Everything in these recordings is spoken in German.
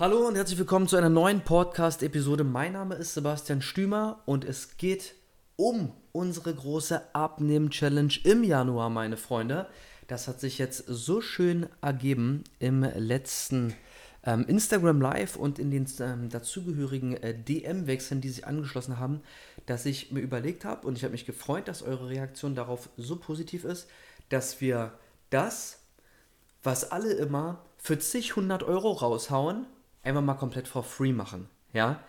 Hallo und herzlich willkommen zu einer neuen Podcast-Episode. Mein Name ist Sebastian Stümer und es geht um unsere große Abnehmen-Challenge im Januar, meine Freunde. Das hat sich jetzt so schön ergeben im letzten ähm, Instagram Live und in den ähm, dazugehörigen äh, DM-Wechseln, die sich angeschlossen haben, dass ich mir überlegt habe und ich habe mich gefreut, dass eure Reaktion darauf so positiv ist, dass wir das, was alle immer für zig hundert Euro raushauen, einfach mal komplett for free machen. Ja,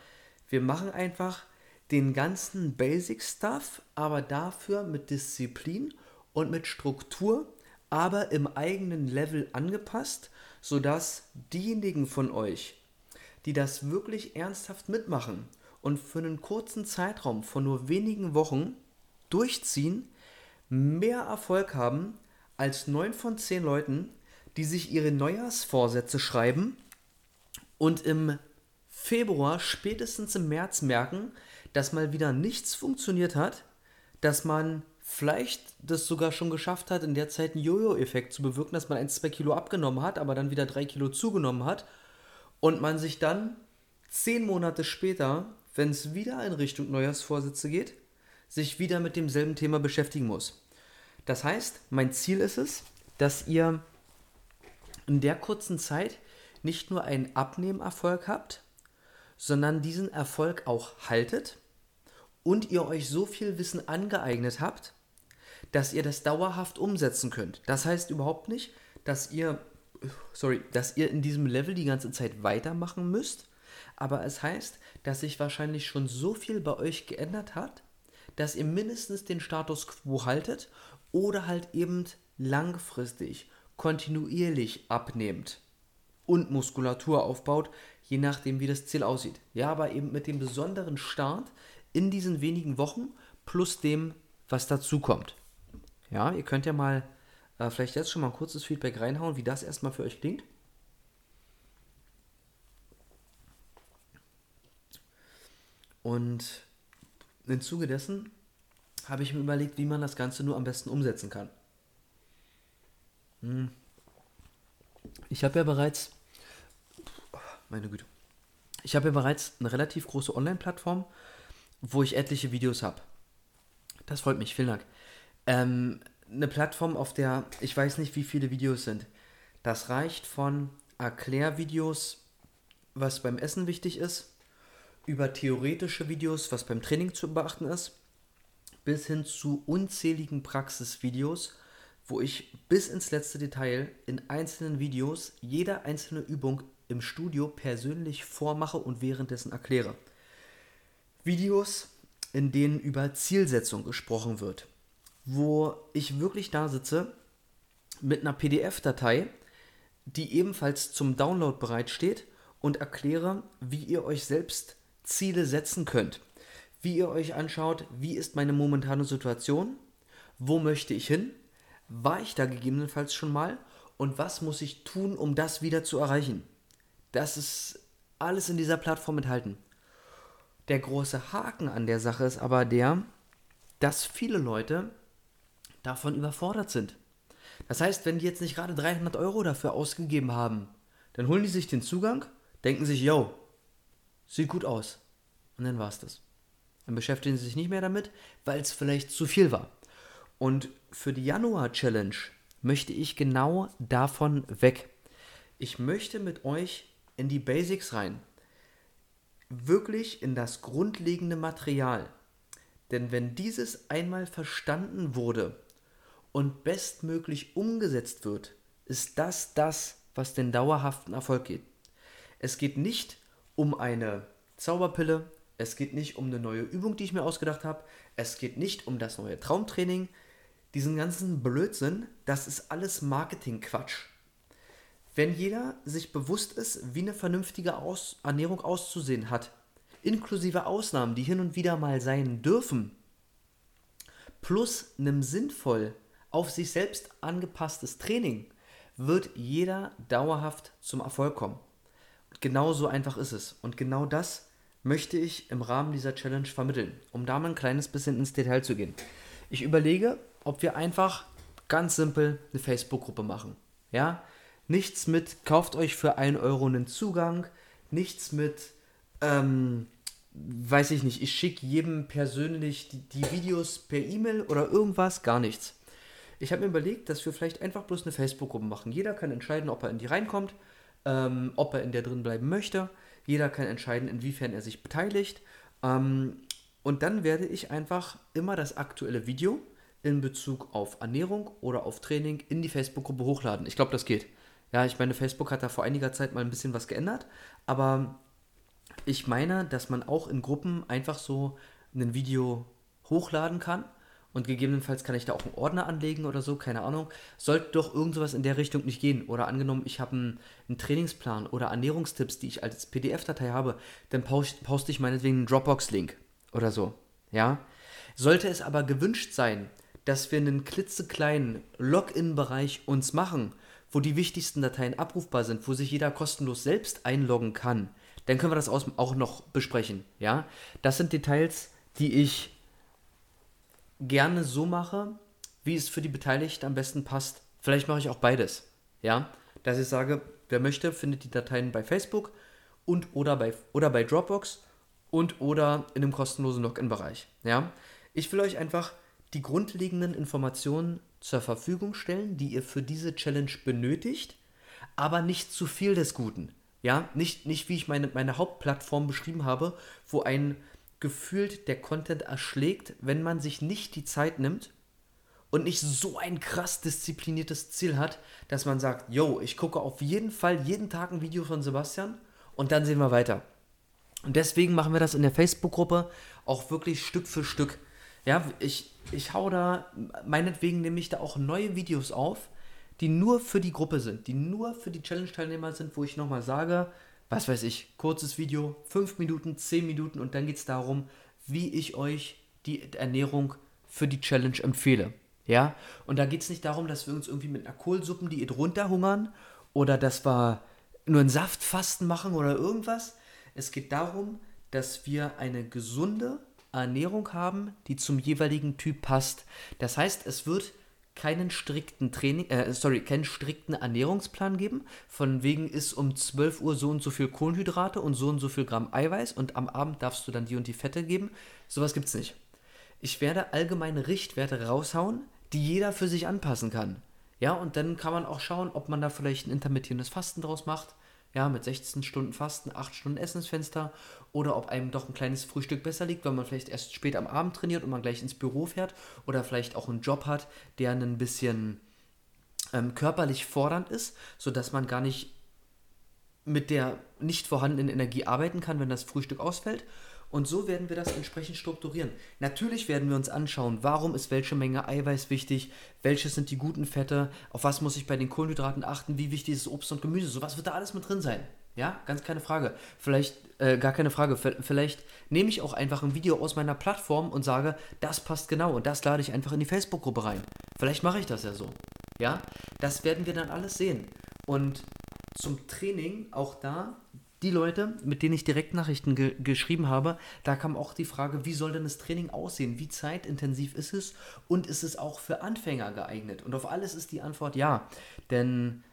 wir machen einfach den ganzen Basic Stuff, aber dafür mit Disziplin und mit Struktur, aber im eigenen Level angepasst, sodass diejenigen von euch, die das wirklich ernsthaft mitmachen und für einen kurzen Zeitraum von nur wenigen Wochen durchziehen, mehr Erfolg haben als 9 von 10 Leuten, die sich ihre Neujahrsvorsätze schreiben und im Februar, spätestens im März merken, dass mal wieder nichts funktioniert hat, dass man vielleicht das sogar schon geschafft hat, in der Zeit einen Jojo-Effekt zu bewirken, dass man ein, zwei Kilo abgenommen hat, aber dann wieder drei Kilo zugenommen hat und man sich dann zehn Monate später, wenn es wieder in Richtung Neujahrsvorsätze geht, sich wieder mit demselben Thema beschäftigen muss. Das heißt, mein Ziel ist es, dass ihr in der kurzen Zeit nicht nur einen Abnehmerfolg habt, sondern diesen Erfolg auch haltet und ihr euch so viel Wissen angeeignet habt, dass ihr das dauerhaft umsetzen könnt. Das heißt überhaupt nicht, dass ihr, sorry, dass ihr in diesem Level die ganze Zeit weitermachen müsst, aber es heißt, dass sich wahrscheinlich schon so viel bei euch geändert hat, dass ihr mindestens den Status quo haltet oder halt eben langfristig, kontinuierlich abnehmt und Muskulatur aufbaut, je nachdem, wie das Ziel aussieht. Ja, aber eben mit dem besonderen Start in diesen wenigen Wochen plus dem, was dazu kommt. Ja, ihr könnt ja mal äh, vielleicht jetzt schon mal ein kurzes Feedback reinhauen, wie das erstmal für euch klingt. Und im Zuge dessen habe ich mir überlegt, wie man das Ganze nur am besten umsetzen kann. Hm. Ich habe ja bereits meine Güte. Ich habe ja bereits eine relativ große Online-Plattform, wo ich etliche Videos habe. Das freut mich, vielen Dank. Ähm, eine Plattform, auf der ich weiß nicht, wie viele Videos sind. Das reicht von Erklärvideos, was beim Essen wichtig ist, über theoretische Videos, was beim Training zu beachten ist, bis hin zu unzähligen Praxisvideos, wo ich bis ins letzte Detail in einzelnen Videos jede einzelne Übung im Studio persönlich vormache und währenddessen erkläre. Videos, in denen über Zielsetzung gesprochen wird, wo ich wirklich da sitze mit einer PDF-Datei, die ebenfalls zum Download bereitsteht und erkläre, wie ihr euch selbst Ziele setzen könnt. Wie ihr euch anschaut, wie ist meine momentane Situation, wo möchte ich hin, war ich da gegebenenfalls schon mal und was muss ich tun, um das wieder zu erreichen. Das ist alles in dieser Plattform enthalten. Der große Haken an der Sache ist aber der, dass viele Leute davon überfordert sind. Das heißt, wenn die jetzt nicht gerade 300 Euro dafür ausgegeben haben, dann holen die sich den Zugang, denken sich, yo, sieht gut aus. Und dann war es das. Dann beschäftigen sie sich nicht mehr damit, weil es vielleicht zu viel war. Und für die Januar-Challenge möchte ich genau davon weg. Ich möchte mit euch in die Basics rein. Wirklich in das grundlegende Material. Denn wenn dieses einmal verstanden wurde und bestmöglich umgesetzt wird, ist das das, was den dauerhaften Erfolg geht. Es geht nicht um eine Zauberpille, es geht nicht um eine neue Übung, die ich mir ausgedacht habe, es geht nicht um das neue Traumtraining. Diesen ganzen Blödsinn, das ist alles Marketing-Quatsch. Wenn jeder sich bewusst ist, wie eine vernünftige Aus Ernährung auszusehen hat, inklusive Ausnahmen, die hin und wieder mal sein dürfen, plus einem sinnvoll auf sich selbst angepasstes Training, wird jeder dauerhaft zum Erfolg kommen. Genau so einfach ist es. Und genau das möchte ich im Rahmen dieser Challenge vermitteln, um da mal ein kleines bisschen ins Detail zu gehen. Ich überlege, ob wir einfach ganz simpel eine Facebook-Gruppe machen. Ja, Nichts mit, kauft euch für 1 Euro einen Zugang. nichts mit, ähm, weiß ich nicht, ich schicke jedem persönlich die, die Videos per E-Mail oder irgendwas, gar nichts. Ich habe mir überlegt, dass wir vielleicht einfach bloß eine Facebook-Gruppe machen. Jeder kann entscheiden, ob er in die reinkommt, ähm, ob er in der drin bleiben möchte. Jeder kann entscheiden, inwiefern er sich beteiligt. Ähm, und dann werde ich einfach immer das aktuelle Video in Bezug auf Ernährung oder auf Training in die Facebook-Gruppe hochladen. Ich glaube, das geht. Ja, ich meine, Facebook hat da vor einiger Zeit mal ein bisschen was geändert, aber ich meine, dass man auch in Gruppen einfach so ein Video hochladen kann und gegebenenfalls kann ich da auch einen Ordner anlegen oder so, keine Ahnung. Sollte doch irgend sowas in der Richtung nicht gehen. Oder angenommen, ich habe einen, einen, Trainingsplan oder Ernährungstipps, die ich als PDF-Datei habe, dann post, poste ich meinetwegen einen Dropbox-Link oder so. Ja. Sollte es aber gewünscht sein, dass wir einen klitzekleinen Login-Bereich uns machen, wo die wichtigsten Dateien abrufbar sind, wo sich jeder kostenlos selbst einloggen kann, dann können wir das auch noch besprechen. Ja, das sind Details, die ich gerne so mache, wie es für die Beteiligten am besten passt. Vielleicht mache ich auch beides. Ja, dass ich sage, wer möchte, findet die Dateien bei Facebook und oder bei, oder bei Dropbox und oder in einem kostenlosen Login-Bereich. Ja, ich will euch einfach die grundlegenden Informationen zur Verfügung stellen, die ihr für diese Challenge benötigt, aber nicht zu viel des Guten. Ja, nicht, nicht wie ich meine, meine Hauptplattform beschrieben habe, wo ein gefühlt der Content erschlägt, wenn man sich nicht die Zeit nimmt und nicht so ein krass diszipliniertes Ziel hat, dass man sagt, yo, ich gucke auf jeden Fall jeden Tag ein Video von Sebastian und dann sehen wir weiter. Und deswegen machen wir das in der Facebook-Gruppe auch wirklich Stück für Stück. Ja, ich, ich hau da, meinetwegen nehme ich da auch neue Videos auf, die nur für die Gruppe sind, die nur für die Challenge-Teilnehmer sind, wo ich nochmal sage, was weiß ich, kurzes Video, 5 Minuten, 10 Minuten und dann geht es darum, wie ich euch die Ernährung für die Challenge empfehle. Ja, und da geht es nicht darum, dass wir uns irgendwie mit einer Kohlsuppendiät runterhungern oder dass wir nur einen Saftfasten machen oder irgendwas. Es geht darum, dass wir eine gesunde Ernährung haben, die zum jeweiligen Typ passt. Das heißt, es wird keinen strikten Training, äh, sorry, keinen strikten Ernährungsplan geben. Von wegen ist um 12 Uhr so und so viel Kohlenhydrate und so und so viel Gramm Eiweiß und am Abend darfst du dann die und die Fette geben. Sowas gibt's nicht. Ich werde allgemeine Richtwerte raushauen, die jeder für sich anpassen kann. Ja, und dann kann man auch schauen, ob man da vielleicht ein intermittierendes Fasten draus macht ja, mit 16 Stunden Fasten, 8 Stunden Essensfenster oder ob einem doch ein kleines Frühstück besser liegt, weil man vielleicht erst spät am Abend trainiert und man gleich ins Büro fährt oder vielleicht auch einen Job hat, der ein bisschen ähm, körperlich fordernd ist, sodass man gar nicht mit der nicht vorhandenen Energie arbeiten kann, wenn das Frühstück ausfällt und so werden wir das entsprechend strukturieren. Natürlich werden wir uns anschauen, warum ist welche Menge Eiweiß wichtig, welche sind die guten Fette, auf was muss ich bei den Kohlenhydraten achten, wie wichtig ist Obst und Gemüse, sowas wird da alles mit drin sein. Ja, ganz keine Frage. Vielleicht, äh, gar keine Frage. Vielleicht nehme ich auch einfach ein Video aus meiner Plattform und sage, das passt genau und das lade ich einfach in die Facebook-Gruppe rein. Vielleicht mache ich das ja so. Ja, das werden wir dann alles sehen. Und zum Training, auch da die Leute, mit denen ich Direktnachrichten ge geschrieben habe, da kam auch die Frage, wie soll denn das Training aussehen? Wie zeitintensiv ist es? Und ist es auch für Anfänger geeignet? Und auf alles ist die Antwort ja. Denn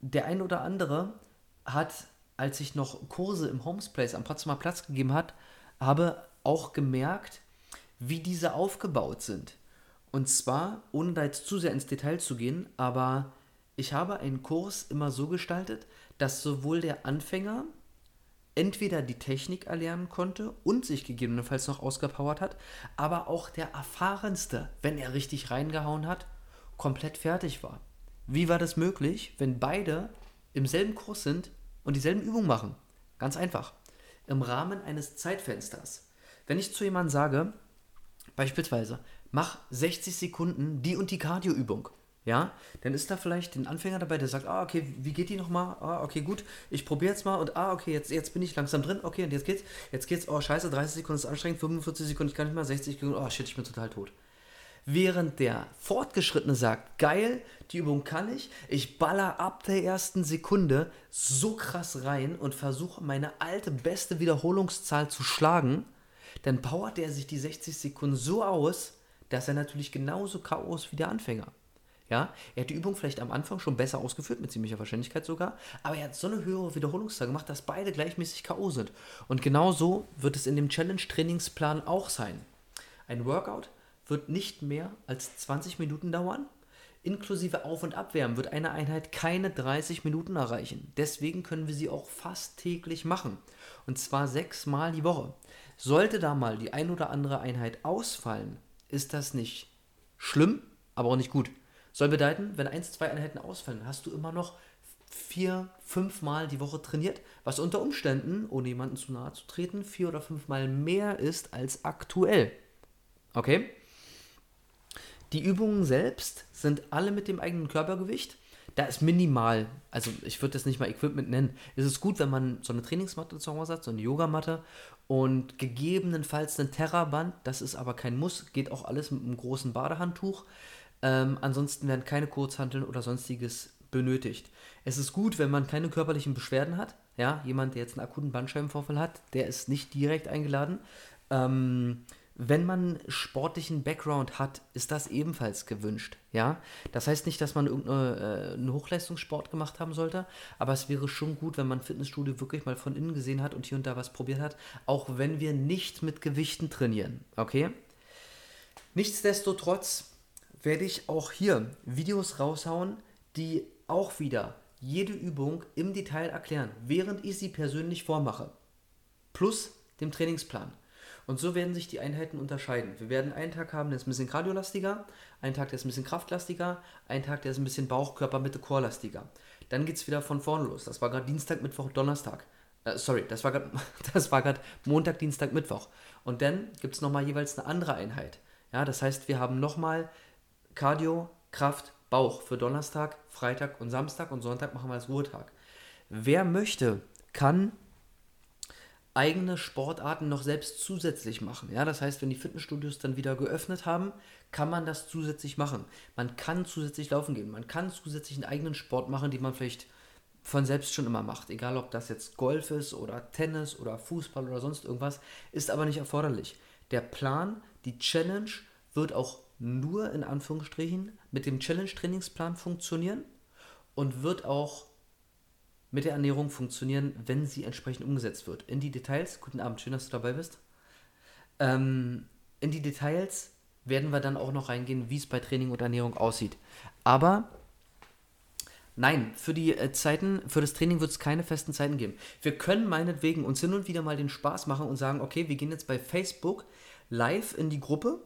der ein oder andere hat, als ich noch Kurse im Homesplace am Potsdamer Platz gegeben hat, habe auch gemerkt, wie diese aufgebaut sind. Und zwar, ohne da jetzt zu sehr ins Detail zu gehen, aber ich habe einen Kurs immer so gestaltet, dass sowohl der Anfänger entweder die Technik erlernen konnte und sich gegebenenfalls noch ausgepowert hat, aber auch der erfahrenste, wenn er richtig reingehauen hat, komplett fertig war. Wie war das möglich, wenn beide im selben Kurs sind und dieselben Übungen machen? Ganz einfach. Im Rahmen eines Zeitfensters. Wenn ich zu jemandem sage, beispielsweise, mach 60 Sekunden die und die Cardioübung, ja, dann ist da vielleicht ein Anfänger dabei, der sagt, ah, okay, wie geht die nochmal? Ah, okay, gut, ich probiere jetzt mal und ah, okay, jetzt, jetzt bin ich langsam drin, okay, und jetzt geht's, jetzt geht's, oh, scheiße, 30 Sekunden ist anstrengend, 45 Sekunden, ich kann nicht mehr, 60 Sekunden, oh, shit, ich bin total tot. Während der Fortgeschrittene sagt, geil, die Übung kann ich, ich baller ab der ersten Sekunde so krass rein und versuche meine alte beste Wiederholungszahl zu schlagen, dann powert er sich die 60 Sekunden so aus, dass er natürlich genauso ist wie der Anfänger. Ja, er hat die Übung vielleicht am Anfang schon besser ausgeführt, mit ziemlicher Wahrscheinlichkeit sogar, aber er hat so eine höhere Wiederholungszahl gemacht, dass beide gleichmäßig K.O. sind. Und genau so wird es in dem Challenge-Trainingsplan auch sein. Ein Workout wird nicht mehr als 20 Minuten dauern. Inklusive Auf- und Abwärmen wird eine Einheit keine 30 Minuten erreichen. Deswegen können wir sie auch fast täglich machen. Und zwar sechsmal die Woche. Sollte da mal die ein oder andere Einheit ausfallen, ist das nicht schlimm, aber auch nicht gut. Soll bedeuten, wenn eins, zwei Einheiten ausfallen, hast du immer noch vier, fünf Mal die Woche trainiert, was unter Umständen, ohne jemanden zu nahe zu treten, vier oder fünf Mal mehr ist als aktuell. Okay? Die Übungen selbst sind alle mit dem eigenen Körpergewicht. Da ist minimal, also ich würde das nicht mal Equipment nennen. Es ist gut, wenn man so eine Trainingsmatte zu Hause hat, so eine Yogamatte und gegebenenfalls ein Terraband. Das ist aber kein Muss, geht auch alles mit einem großen Badehandtuch. Ähm, ansonsten werden keine Kurzhanteln oder sonstiges benötigt. Es ist gut, wenn man keine körperlichen Beschwerden hat. Ja, jemand, der jetzt einen akuten Bandscheibenvorfall hat, der ist nicht direkt eingeladen. Ähm, wenn man sportlichen Background hat, ist das ebenfalls gewünscht. Ja, das heißt nicht, dass man irgendeinen äh, Hochleistungssport gemacht haben sollte, aber es wäre schon gut, wenn man Fitnessstudio wirklich mal von innen gesehen hat und hier und da was probiert hat, auch wenn wir nicht mit Gewichten trainieren. Okay? Nichtsdestotrotz werde ich auch hier Videos raushauen, die auch wieder jede Übung im Detail erklären, während ich sie persönlich vormache. Plus dem Trainingsplan. Und so werden sich die Einheiten unterscheiden. Wir werden einen Tag haben, der ist ein bisschen kardiolastiger, einen Tag, der ist ein bisschen kraftlastiger, einen Tag, der ist ein bisschen Bauchkörper, Mitte, Chorlastiger. Dann geht es wieder von vorne los. Das war gerade Dienstag, Mittwoch, Donnerstag. Äh, sorry, das war gerade Montag, Dienstag, Mittwoch. Und dann gibt es nochmal jeweils eine andere Einheit. Ja, das heißt, wir haben nochmal Cardio, Kraft, Bauch für Donnerstag, Freitag und Samstag und Sonntag machen wir als Ruhetag. Wer möchte, kann eigene Sportarten noch selbst zusätzlich machen. Ja, das heißt, wenn die Fitnessstudios dann wieder geöffnet haben, kann man das zusätzlich machen. Man kann zusätzlich laufen gehen, man kann zusätzlich einen eigenen Sport machen, den man vielleicht von selbst schon immer macht. Egal, ob das jetzt Golf ist oder Tennis oder Fußball oder sonst irgendwas, ist aber nicht erforderlich. Der Plan, die Challenge wird auch nur in Anführungsstrichen mit dem Challenge-Trainingsplan funktionieren und wird auch mit der Ernährung funktionieren, wenn sie entsprechend umgesetzt wird. In die Details, guten Abend, schön, dass du dabei bist. Ähm, in die Details werden wir dann auch noch reingehen, wie es bei Training und Ernährung aussieht. Aber nein, für die äh, Zeiten, für das Training wird es keine festen Zeiten geben. Wir können meinetwegen uns hin und wieder mal den Spaß machen und sagen, okay, wir gehen jetzt bei Facebook live in die Gruppe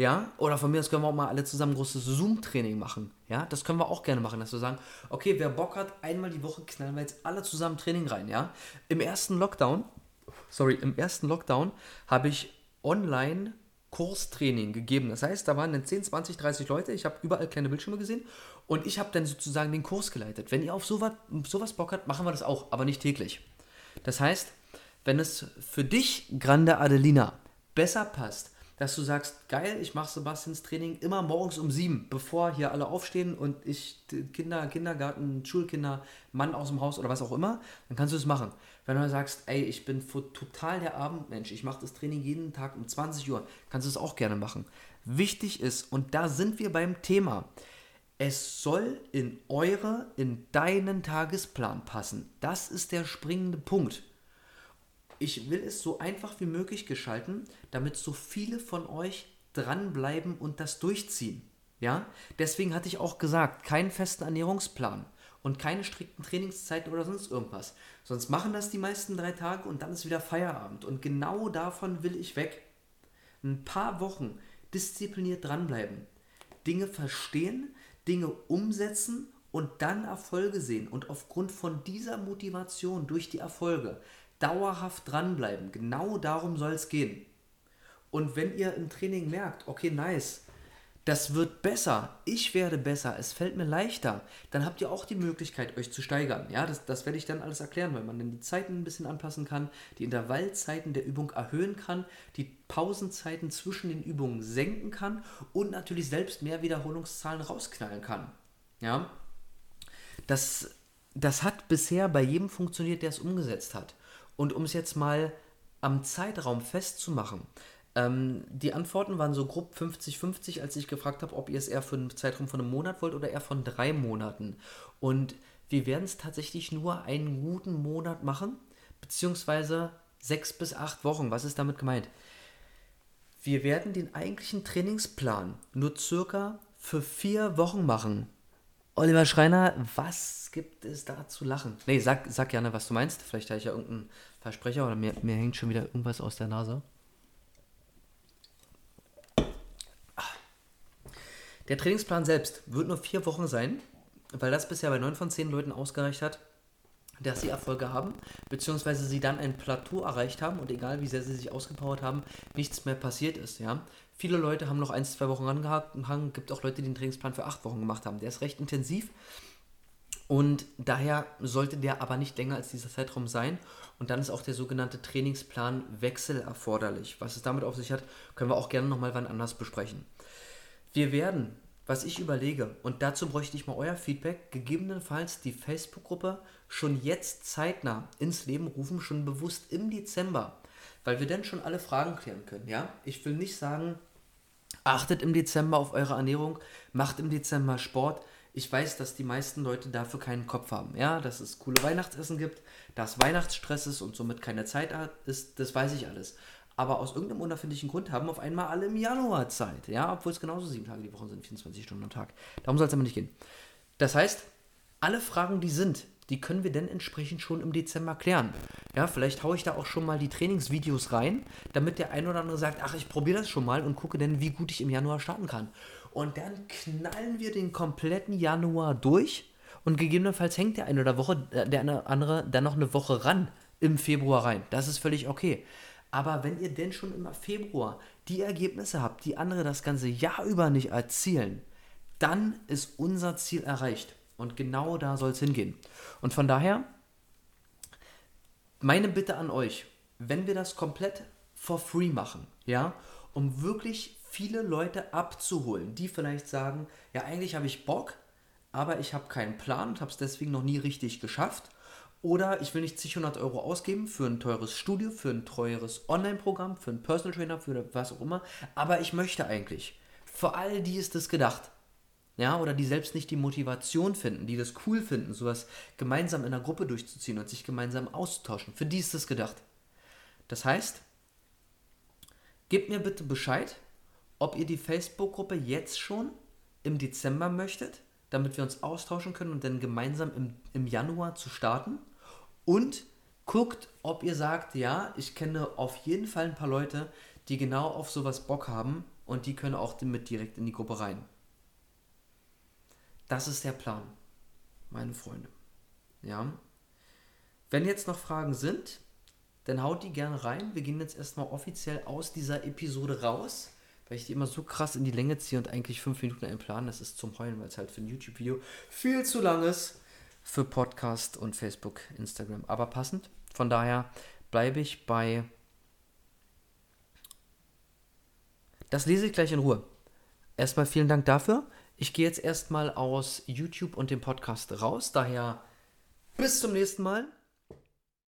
ja, oder von mir aus können wir auch mal alle zusammen ein großes Zoom-Training machen. Ja, das können wir auch gerne machen, dass wir sagen, okay, wer Bock hat, einmal die Woche knallen wir jetzt alle zusammen Training rein. Ja, im ersten Lockdown, sorry, im ersten Lockdown habe ich online Kurstraining gegeben. Das heißt, da waren dann 10, 20, 30 Leute. Ich habe überall kleine Bildschirme gesehen und ich habe dann sozusagen den Kurs geleitet. Wenn ihr auf sowas, sowas Bock habt, machen wir das auch, aber nicht täglich. Das heißt, wenn es für dich, Grande Adelina, besser passt, dass du sagst, geil, ich mache Sebastians Training immer morgens um sieben, bevor hier alle aufstehen und ich Kinder, Kindergarten, Schulkinder, Mann aus dem Haus oder was auch immer, dann kannst du es machen. Wenn du sagst, ey, ich bin total der Abendmensch, ich mache das Training jeden Tag um 20 Uhr, kannst du es auch gerne machen. Wichtig ist, und da sind wir beim Thema, es soll in eure, in deinen Tagesplan passen. Das ist der springende Punkt ich will es so einfach wie möglich gestalten, damit so viele von euch dranbleiben und das durchziehen. Ja, deswegen hatte ich auch gesagt, keinen festen Ernährungsplan und keine strikten Trainingszeiten oder sonst irgendwas. Sonst machen das die meisten drei Tage und dann ist wieder Feierabend. Und genau davon will ich weg. Ein paar Wochen diszipliniert dranbleiben, Dinge verstehen, Dinge umsetzen und dann Erfolge sehen. Und aufgrund von dieser Motivation durch die Erfolge dauerhaft dranbleiben. Genau darum soll es gehen. Und wenn ihr im Training merkt, okay, nice, das wird besser, ich werde besser, es fällt mir leichter, dann habt ihr auch die Möglichkeit, euch zu steigern. Ja, das, das werde ich dann alles erklären, weil man dann die Zeiten ein bisschen anpassen kann, die Intervallzeiten der Übung erhöhen kann, die Pausenzeiten zwischen den Übungen senken kann und natürlich selbst mehr Wiederholungszahlen rausknallen kann. Ja, das, das hat bisher bei jedem funktioniert, der es umgesetzt hat. Und um es jetzt mal am Zeitraum festzumachen, Ähm, die Antworten waren so grob 50-50, als ich gefragt habe, ob ihr es eher für einen Zeitraum von einem Monat wollt oder eher von drei Monaten. Und wir werden es tatsächlich nur einen guten Monat machen, beziehungsweise sechs bis acht Wochen. Was ist damit gemeint? Wir werden den eigentlichen Trainingsplan nur circa für vier Wochen machen. Oliver Schreiner, was gibt es da zu lachen? Nee, sag, sag gerne, was du meinst. Vielleicht habe ich ja irgendeinen Versprecher oder mir, mir hängt schon wieder irgendwas aus der Nase. Der Trainingsplan selbst wird nur vier Wochen sein, weil das bisher bei neun von zehn Leuten ausgereicht hat, dass sie Erfolge haben, beziehungsweise sie dann ein Plateau erreicht haben und egal wie sehr sie sich ausgepowert haben, nichts mehr passiert ist. Ja? Viele Leute haben noch ein, zwei Wochen rangehangen, gibt auch Leute, die den Trainingsplan für acht Wochen gemacht haben. Der ist recht intensiv und daher sollte der aber nicht länger als dieser Zeitraum sein. Und dann ist auch der sogenannte Trainingsplanwechsel erforderlich. Was es damit auf sich hat, können wir auch gerne nochmal wann anders besprechen. Wir werden, was ich überlege, und dazu bräuchte ich mal euer Feedback, gegebenenfalls die Facebook-Gruppe schon jetzt zeitnah ins Leben rufen, schon bewusst im Dezember, weil wir dann schon alle Fragen klären können. Ja, ich will nicht sagen, achtet im Dezember auf eure Ernährung, macht im Dezember Sport. Ich weiß, dass die meisten Leute dafür keinen Kopf haben. Ja, dass es coole Weihnachtsessen gibt, dass Weihnachtsstress ist und somit keine Zeit ist, das weiß ich alles aber aus irgendeinem unerfindlichen Grund haben auf einmal alle im Januar Zeit, ja, obwohl es genauso sieben Tage die Woche sind, 24 Stunden am Tag. Darum soll es aber nicht gehen. Das heißt, alle Fragen, die sind, die können wir dann entsprechend schon im Dezember klären. Ja, vielleicht haue ich da auch schon mal die Trainingsvideos rein, damit der ein oder andere sagt, ach, ich probiere das schon mal und gucke dann, wie gut ich im Januar starten kann. Und dann knallen wir den kompletten Januar durch und gegebenenfalls hängt der eine oder Woche, äh, der andere dann noch eine Woche ran im Februar rein. Das ist völlig okay. Aber wenn ihr denn schon im Februar die Ergebnisse habt, die andere das ganze Jahr über nicht erzielen, dann ist unser Ziel erreicht. Und genau da soll es hingehen. Und von daher, meine Bitte an euch, wenn wir das komplett for free machen, ja, um wirklich viele Leute abzuholen, die vielleicht sagen, ja, eigentlich habe ich Bock, aber ich habe keinen Plan und habe es deswegen noch nie richtig geschafft oder ich will nicht zig hundert Euro ausgeben für ein teures Studio, für ein teures Online-Programm, für einen Personal Trainer, für was auch immer. Aber ich möchte eigentlich. Für all die ist das gedacht. Ja, oder die selbst nicht die Motivation finden, die das cool finden, sowas gemeinsam in einer Gruppe durchzuziehen und sich gemeinsam auszutauschen. Für die ist das gedacht. Das heißt, gebt mir bitte Bescheid, ob ihr die Facebook-Gruppe jetzt schon im Dezember möchtet, damit wir uns austauschen können und dann gemeinsam im, im Januar zu starten und guckt, ob ihr sagt, ja, ich kenne auf jeden Fall ein paar Leute, die genau auf sowas Bock haben und die können auch mit direkt in die Gruppe rein. Das ist der Plan, meine Freunde. Ja. Wenn jetzt noch Fragen sind, dann haut die gerne rein. Wir gehen jetzt erstmal offiziell aus dieser Episode raus, weil ich die immer so krass in die Länge ziehe und eigentlich fünf Minuten einplanen. Das ist zum Heulen, weil es halt für ein YouTube-Video viel zu lang ist für Podcast und Facebook, Instagram. Aber passend. Von daher bleibe ich bei. Das lese ich gleich in Ruhe. Erstmal vielen Dank dafür. Ich gehe jetzt erstmal aus YouTube und dem Podcast raus. Daher bis zum nächsten Mal.